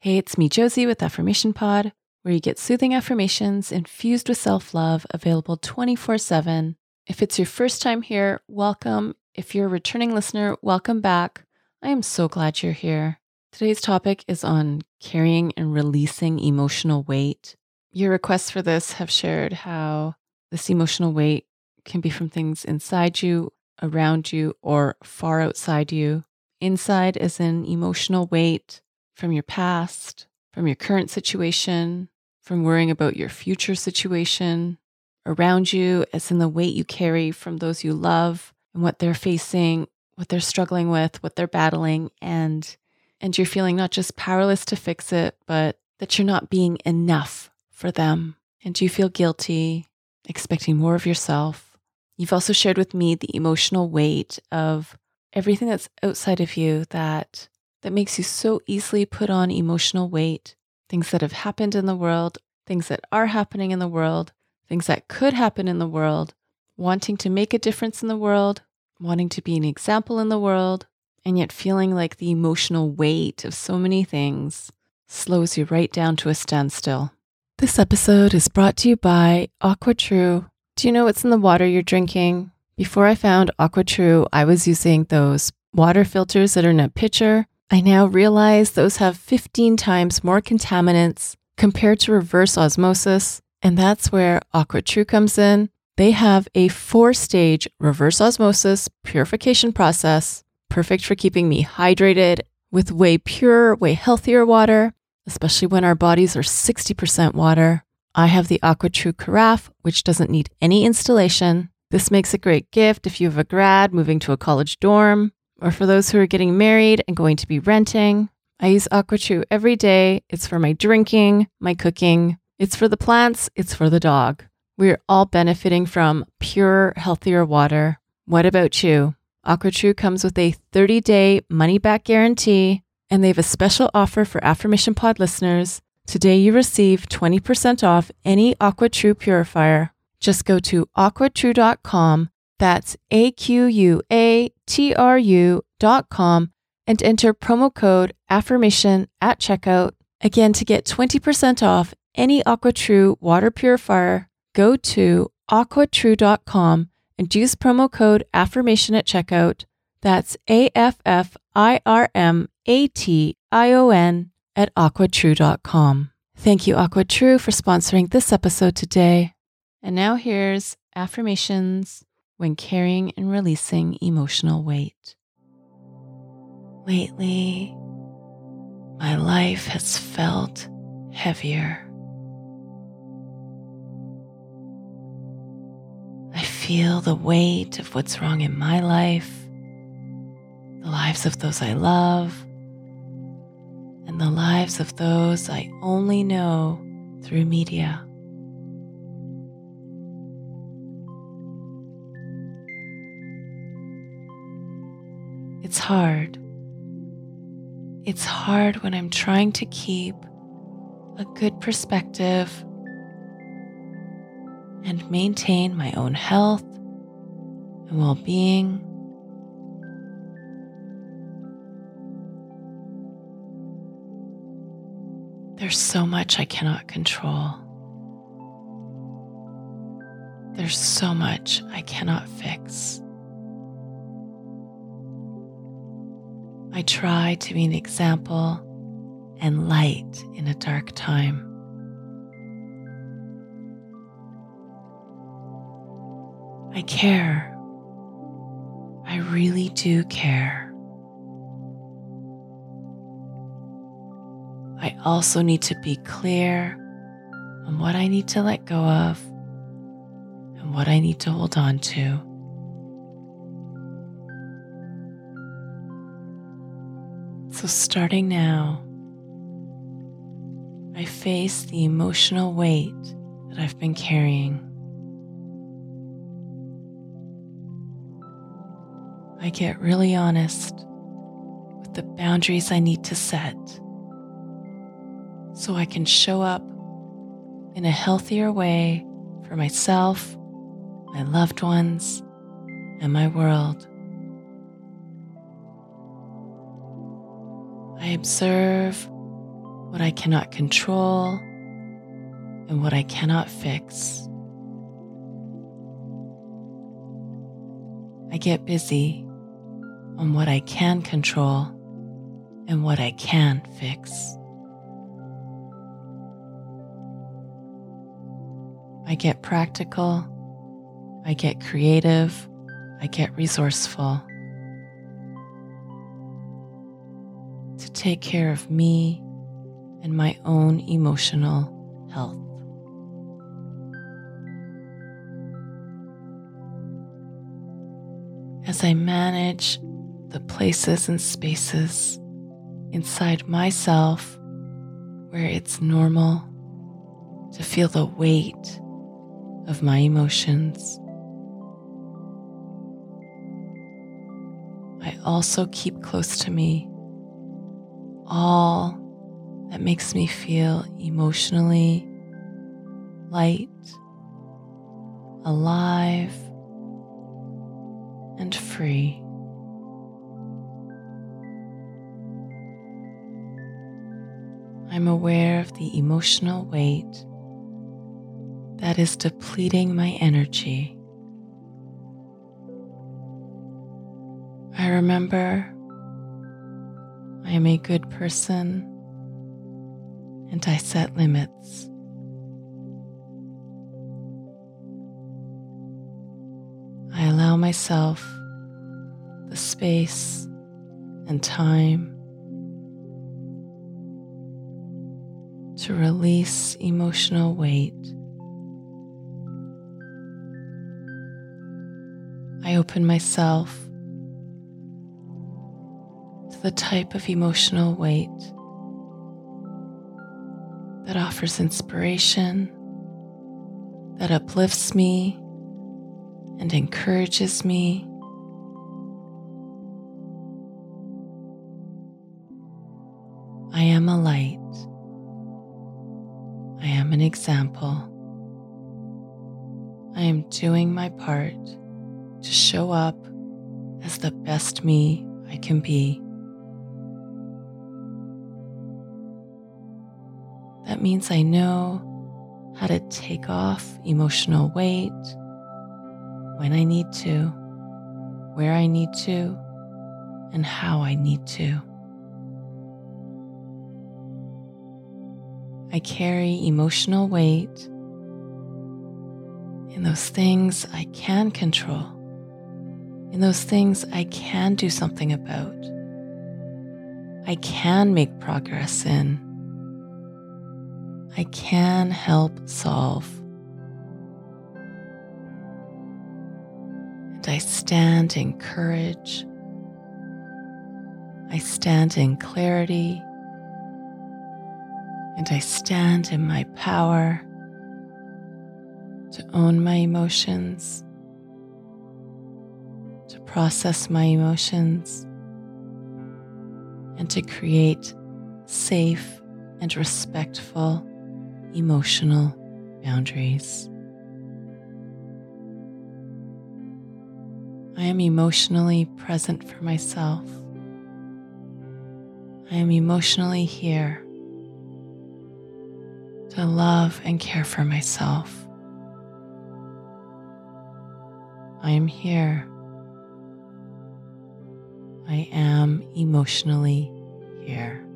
Hey, it's me, Josie, with Affirmation Pod, where you get soothing affirmations infused with self love, available 24 7. If it's your first time here, welcome. If you're a returning listener, welcome back. I am so glad you're here. Today's topic is on carrying and releasing emotional weight. Your requests for this have shared how this emotional weight can be from things inside you, around you, or far outside you. Inside is an emotional weight from your past, from your current situation, from worrying about your future situation, around you, as in the weight you carry from those you love and what they're facing, what they're struggling with, what they're battling, and and you're feeling not just powerless to fix it, but that you're not being enough for them. And you feel guilty, expecting more of yourself. You've also shared with me the emotional weight of everything that's outside of you that that makes you so easily put on emotional weight, things that have happened in the world, things that are happening in the world, things that could happen in the world, wanting to make a difference in the world, wanting to be an example in the world, and yet feeling like the emotional weight of so many things slows you right down to a standstill. This episode is brought to you by AquaTru. Do you know what's in the water you're drinking? Before I found AquaTru, I was using those water filters that are in a pitcher I now realize those have 15 times more contaminants compared to reverse osmosis, and that's where AquaTru comes in. They have a four stage reverse osmosis purification process, perfect for keeping me hydrated with way pure, way healthier water, especially when our bodies are 60% water. I have the AquaTru Carafe, which doesn't need any installation. This makes a great gift if you have a grad moving to a college dorm, or for those who are getting married and going to be renting. I use AquaTru every day. It's for my drinking, my cooking, it's for the plants, it's for the dog. We're all benefiting from pure, healthier water. What about you? AquaTru comes with a 30 day money back guarantee, and they have a special offer for Affirmation Pod listeners. Today, you receive 20% off any AquaTru purifier. Just go to aquatru.com that's A Q U A T R U dot com and enter promo code affirmation at checkout. Again, to get 20% off any AquaTru water purifier, go to aquatru.com and use promo code affirmation at checkout. That's A F F I R M A T I O N at aquatru.com. Thank you, AquaTru, for sponsoring this episode today. And now here's affirmations when carrying and releasing emotional weight. Lately, my life has felt heavier. I feel the weight of what's wrong in my life, the lives of those I love, and the lives of those I only know through media. It's hard. It's hard when I'm trying to keep a good perspective and maintain my own health and well being. There's so much I cannot control. There's so much I cannot fix. I try to be an example and light in a dark time. I care. I really do care. I also need to be clear on what I need to let go of and what I need to hold on to. So, starting now, I face the emotional weight that I've been carrying. I get really honest with the boundaries I need to set so I can show up in a healthier way for myself, my loved ones, and my world. I observe what I cannot control and what I cannot fix. I get busy on what I can control and what I can fix. I get practical, I get creative, I get resourceful. To take care of me and my own emotional health. As I manage the places and spaces inside myself where it's normal to feel the weight of my emotions. I also keep close to me all that makes me feel emotionally light, alive, and free. I'm aware of the emotional weight that is depleting my energy. I remember I am a good person and I set limits. I allow myself the space and time to release emotional weight. I open myself the type of emotional weight that offers inspiration, that uplifts me and encourages me. I am a light. I am an example. I am doing my part to show up as the best me I can be. That means I know how to take off emotional weight when I need to, where I need to, and how I need to. I carry emotional weight in those things I can control, in those things I can do something about, I can make progress in, I can help solve. And I stand in courage, I stand in clarity and I stand in my power to own my emotions, to process my emotions, and to create safe and respectful emotional boundaries. I am emotionally present for myself. I am emotionally here to love and care for myself. I am here. I am emotionally here.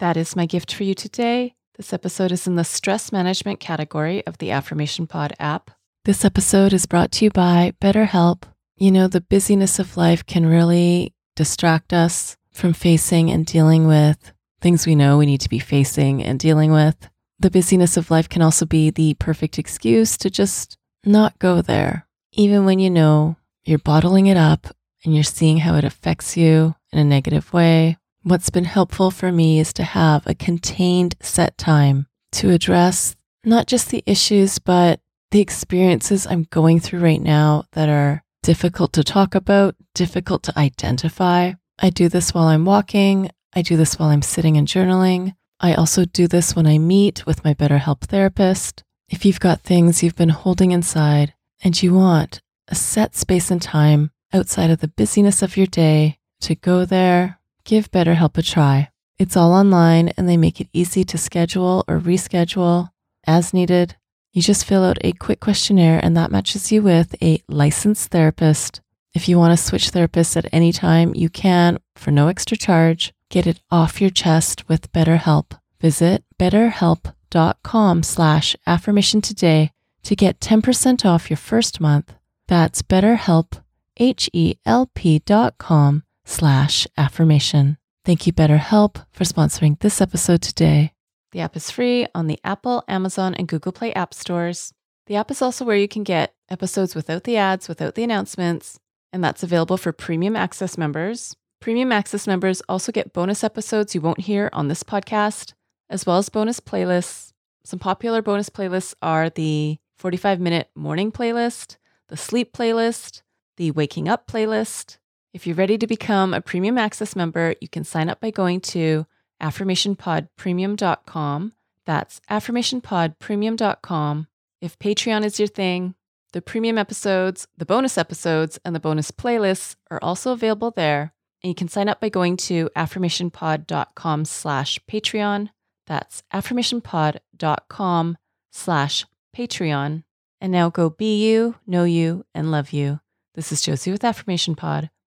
That is my gift for you today. This episode is in the stress management category of the Affirmation Pod app. This episode is brought to you by BetterHelp. You know, the busyness of life can really distract us from facing and dealing with things we know we need to be facing and dealing with. The busyness of life can also be the perfect excuse to just not go there, even when you know you're bottling it up and you're seeing how it affects you in a negative way. What's been helpful for me is to have a contained set time to address not just the issues, but the experiences I'm going through right now that are difficult to talk about, difficult to identify. I do this while I'm walking. I do this while I'm sitting and journaling. I also do this when I meet with my BetterHelp therapist. If you've got things you've been holding inside and you want a set space and time outside of the busyness of your day to go there, give BetterHelp a try. It's all online and they make it easy to schedule or reschedule as needed. You just fill out a quick questionnaire and that matches you with a licensed therapist if you want to switch therapists at any time, you can for no extra charge. Get it off your chest with BetterHelp. Visit betterhelp.com slash affirmation today to get 10% off your first month. That's betterhelp, H-E-L-P dot com slash affirmation. Thank you, BetterHelp, for sponsoring this episode today. The app is free on the Apple, Amazon, and Google Play app stores. The app is also where you can get episodes without the ads, without the announcements, and that's available for premium access members. Premium access members also get bonus episodes you won't hear on this podcast, as well as bonus playlists. Some popular bonus playlists are the 45 minute morning playlist, the sleep playlist, the waking up playlist. If you're ready to become a premium access member, you can sign up by going to affirmationpodpremium.com. That's affirmationpodpremium.com. If Patreon is your thing, the premium episodes, the bonus episodes, and the bonus playlists are also available there. And you can sign up by going to affirmationpod.com slash Patreon. That's affirmationpod.com slash Patreon. And now go be you, know you, and love you. This is Josie with Affirmation Pod.